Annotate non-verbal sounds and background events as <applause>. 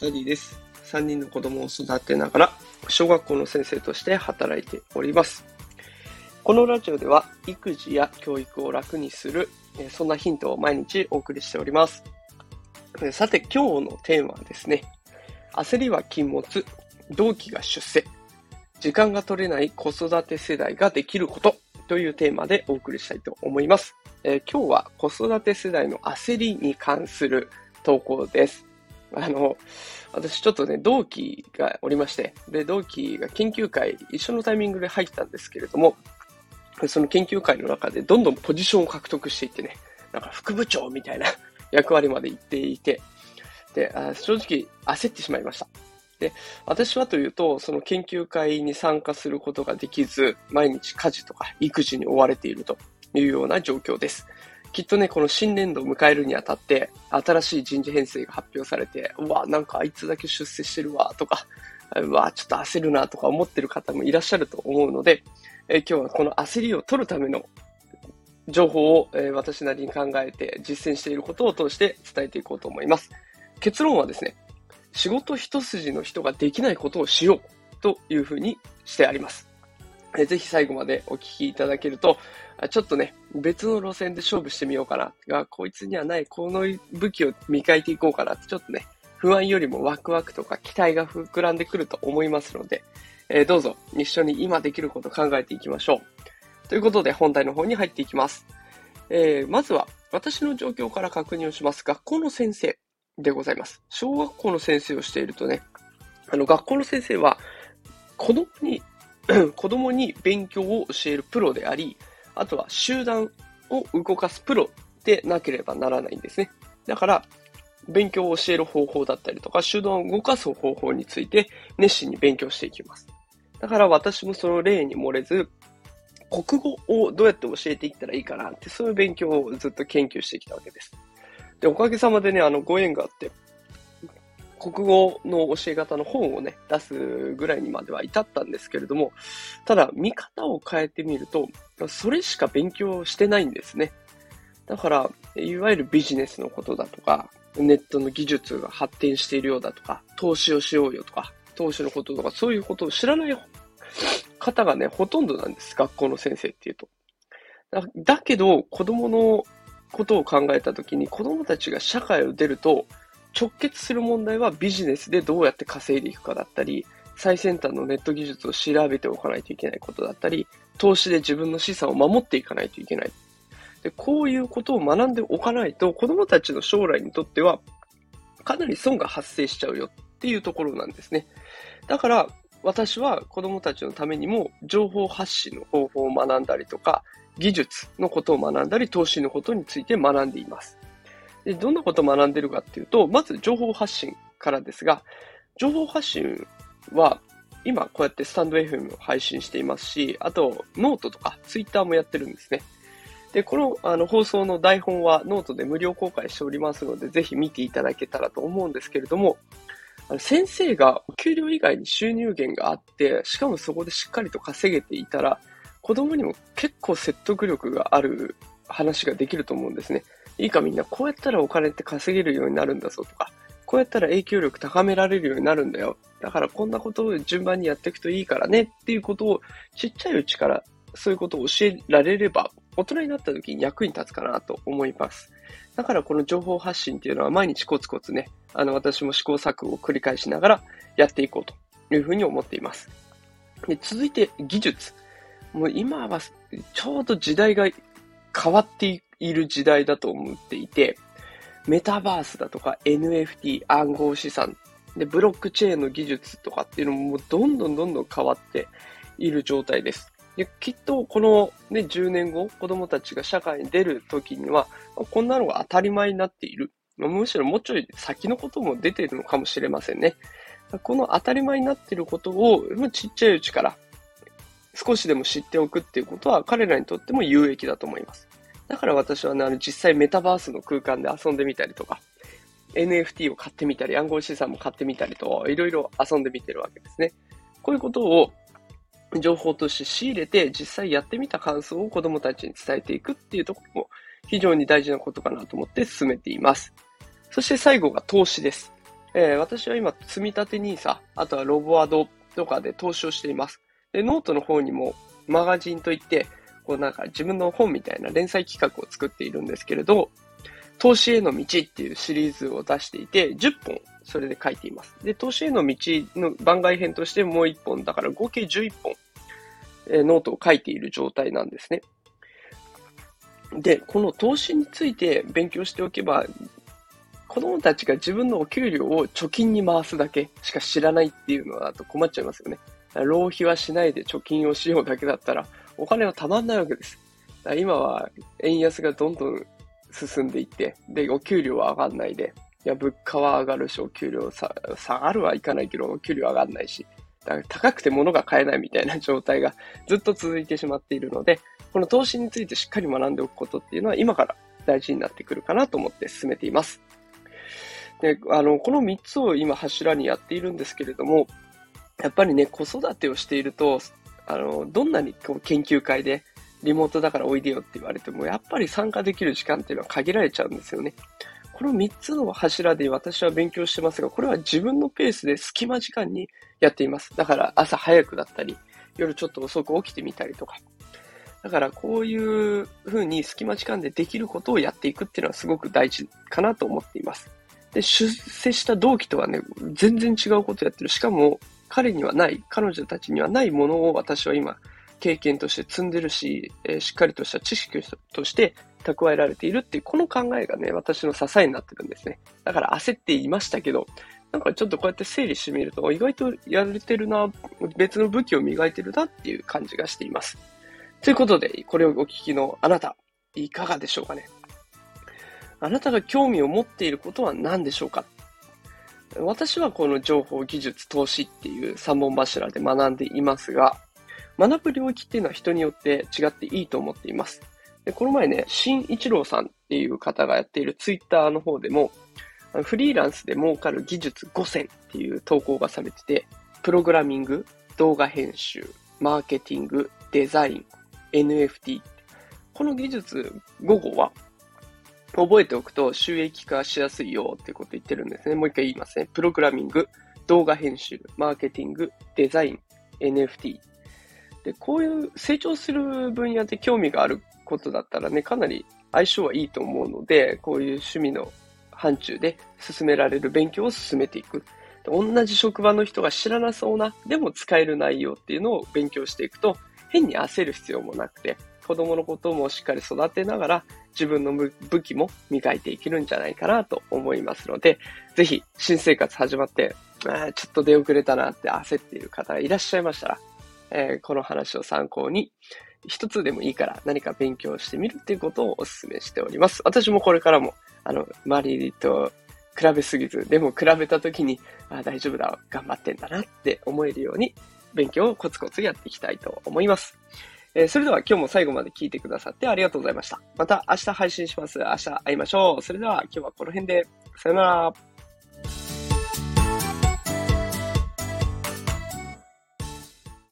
ダディです。3人の子供を育てながら、小学校の先生として働いております。このラジオでは、育児や教育を楽にする、そんなヒントを毎日お送りしております。さて、今日のテーマはですね、焦りは禁物、同期が出世、時間が取れない子育て世代ができることというテーマでお送りしたいと思います。えー、今日は子育て世代の焦りに関する投稿です。あの、私ちょっとね、同期がおりまして、で、同期が研究会、一緒のタイミングで入ったんですけれども、その研究会の中でどんどんポジションを獲得していってね、なんか副部長みたいな役割まで行っていて、で、あ正直焦ってしまいました。で、私はというと、その研究会に参加することができず、毎日家事とか育児に追われているというような状況です。きっとね、この新年度を迎えるにあたって、新しい人事編成が発表されて、うわ、なんかあいつだけ出世してるわ、とか、うわ、ちょっと焦るな、とか思ってる方もいらっしゃると思うので、え今日はこの焦りを取るための情報を、え私なりに考えて実践していることを通して伝えていこうと思います。結論はですね、仕事一筋の人ができないことをしようというふうにしてあります。えぜひ最後までお聞きいただけると、ちょっとね、別の路線で勝負してみようかな。が、こいつにはない、この武器を磨いていこうかな、ちょっとね、不安よりもワクワクとか期待が膨らんでくると思いますので、えー、どうぞ一緒に今できることを考えていきましょう。ということで本題の方に入っていきます。えー、まずは私の状況から確認をします。学校の先生でございます。小学校の先生をしているとね、あの学校の先生は子供に <clears throat> 子供に勉強を教えるプロであり、あとは集団を動かすプロでなければならないんですね。だから、勉強を教える方法だったりとか、集団を動かす方法について熱心に勉強していきます。だから私もその例に漏れず、国語をどうやって教えていったらいいかなって、そういう勉強をずっと研究してきたわけです。で、おかげさまでね、あの、ご縁があって、国語の教え方の本をね、出すぐらいにまでは至ったんですけれども、ただ、見方を変えてみると、それしか勉強してないんですね。だから、いわゆるビジネスのことだとか、ネットの技術が発展しているようだとか、投資をしようよとか、投資のこととか、そういうことを知らない方がね、ほとんどなんです。学校の先生っていうと。だだけど、子供のことを考えたときに、子供たちが社会を出ると、直結する問題はビジネスでどうやって稼いでいくかだったり、最先端のネット技術を調べておかないといけないことだったり、投資で自分の資産を守っていかないといけない。でこういうことを学んでおかないと、子供たちの将来にとっては、かなり損が発生しちゃうよっていうところなんですね。だから、私は子供たちのためにも情報発信の方法を学んだりとか、技術のことを学んだり、投資のことについて学んでいます。でどんなことを学んでいるかっていうと、まず情報発信からですが、情報発信は今こうやってスタンド FM を配信していますし、あとノートとかツイッターもやってるんですね。で、このあの放送の台本はノートで無料公開しておりますので、ぜひ見ていただけたらと思うんですけれども、先生がお給料以外に収入源があって、しかもそこでしっかりと稼げていたら、子供にも結構説得力がある話ができると思うんですね。いいかみんな、こうやったらお金って稼げるようになるんだぞとか、こうやったら影響力高められるようになるんだよ。だからこんなことを順番にやっていくといいからねっていうことをちっちゃいうちからそういうことを教えられれば大人になった時に役に立つかなと思います。だからこの情報発信っていうのは毎日コツコツね、あの私も試行錯誤を繰り返しながらやっていこうというふうに思っています。で続いて技術。もう今はちょうど時代が変わっている時代だと思っていて、メタバースだとか NFT、暗号資産、で、ブロックチェーンの技術とかっていうのももうどんどんどんどん変わっている状態です。できっとこのね、10年後、子供たちが社会に出る時には、こんなのが当たり前になっている。むしろもうちょい先のことも出ているのかもしれませんね。この当たり前になっていることを、ちっちゃいうちから少しでも知っておくっていうことは彼らにとっても有益だと思います。だから私はね、あの実際メタバースの空間で遊んでみたりとか、NFT を買ってみたり、暗号資産も買ってみたりと、いろいろ遊んでみてるわけですね。こういうことを情報として仕入れて、実際やってみた感想を子供たちに伝えていくっていうところも非常に大事なことかなと思って進めています。そして最後が投資です。えー、私は今、積立 NISA、あとはロボアドとかで投資をしています。で、ノートの方にもマガジンといって、こうなんか自分の本みたいな連載企画を作っているんですけれど、投資への道っていうシリーズを出していて、10本それで書いています。で、投資への道の番外編としてもう1本、だから合計11本、え、ノートを書いている状態なんですね。で、この投資について勉強しておけば、子供たちが自分のお給料を貯金に回すだけしか知らないっていうのだと困っちゃいますよね。浪費はしないで貯金をしようだけだったら、お金はたまんないわけです。今は円安がどんどん進んでいって、で、お給料は上がんないで、いや、物価は上がるし、お給料さ下がるはいかないけど、お給料上がんないし、だから高くて物が買えないみたいな状態がずっと続いてしまっているので、この投資についてしっかり学んでおくことっていうのは今から大事になってくるかなと思って進めています。で、あの、この3つを今柱にやっているんですけれども、やっぱりね、子育てをしていると、あの、どんなにこう研究会でリモートだからおいでよって言われても、やっぱり参加できる時間っていうのは限られちゃうんですよね。この3つの柱で私は勉強してますが、これは自分のペースで隙間時間にやっています。だから朝早くだったり、夜ちょっと遅く起きてみたりとか。だからこういう風に隙間時間でできることをやっていくっていうのはすごく大事かなと思っています。で、出世した同期とはね、全然違うことやってる。しかも、彼にはない、彼女たちにはないものを私は今、経験として積んでるし、えー、しっかりとした知識として蓄えられているっていう、この考えがね、私の支えになってるんですね。だから焦っていましたけど、なんかちょっとこうやって整理してみると、意外とやれてるな、別の武器を磨いてるなっていう感じがしています。ということで、これをお聞きのあなた、いかがでしょうかね。あなたが興味を持っていることは何でしょうか私はこの情報、技術、投資っていう3本柱で学んでいますが、学ぶ領域っていうのは人によって違っていいと思っています。でこの前ね、新一郎さんっていう方がやっているツイッターの方でも、フリーランスで儲かる技術5選っていう投稿がされてて、プログラミング、動画編集、マーケティング、デザイン、NFT。この技術5個は覚えておくと収益化しやすいよっていうこと言ってるんですね。もう一回言いますね。プログラミング、動画編集、マーケティング、デザイン、NFT。で、こういう成長する分野で興味があることだったらね、かなり相性はいいと思うので、こういう趣味の範疇で進められる勉強を進めていく。同じ職場の人が知らなそうな、でも使える内容っていうのを勉強していくと、変に焦る必要もなくて、子供のこともしっかり育てながら、自分の武器も磨いていけるんじゃないかなと思いますので、ぜひ新生活始まって、あちょっと出遅れたなって焦っている方がいらっしゃいましたら、えー、この話を参考に、一つでもいいから何か勉強してみるっていうことをお勧めしております。私もこれからも、あの、周りと比べすぎず、でも比べた時に、あ大丈夫だ、頑張ってんだなって思えるように、勉強をコツコツやっていきたいと思います。えー、それでは今日も最後まで聞いてくださってありがとうございました。また明日配信します。明日会いましょう。それでは今日はこの辺で。さよなら。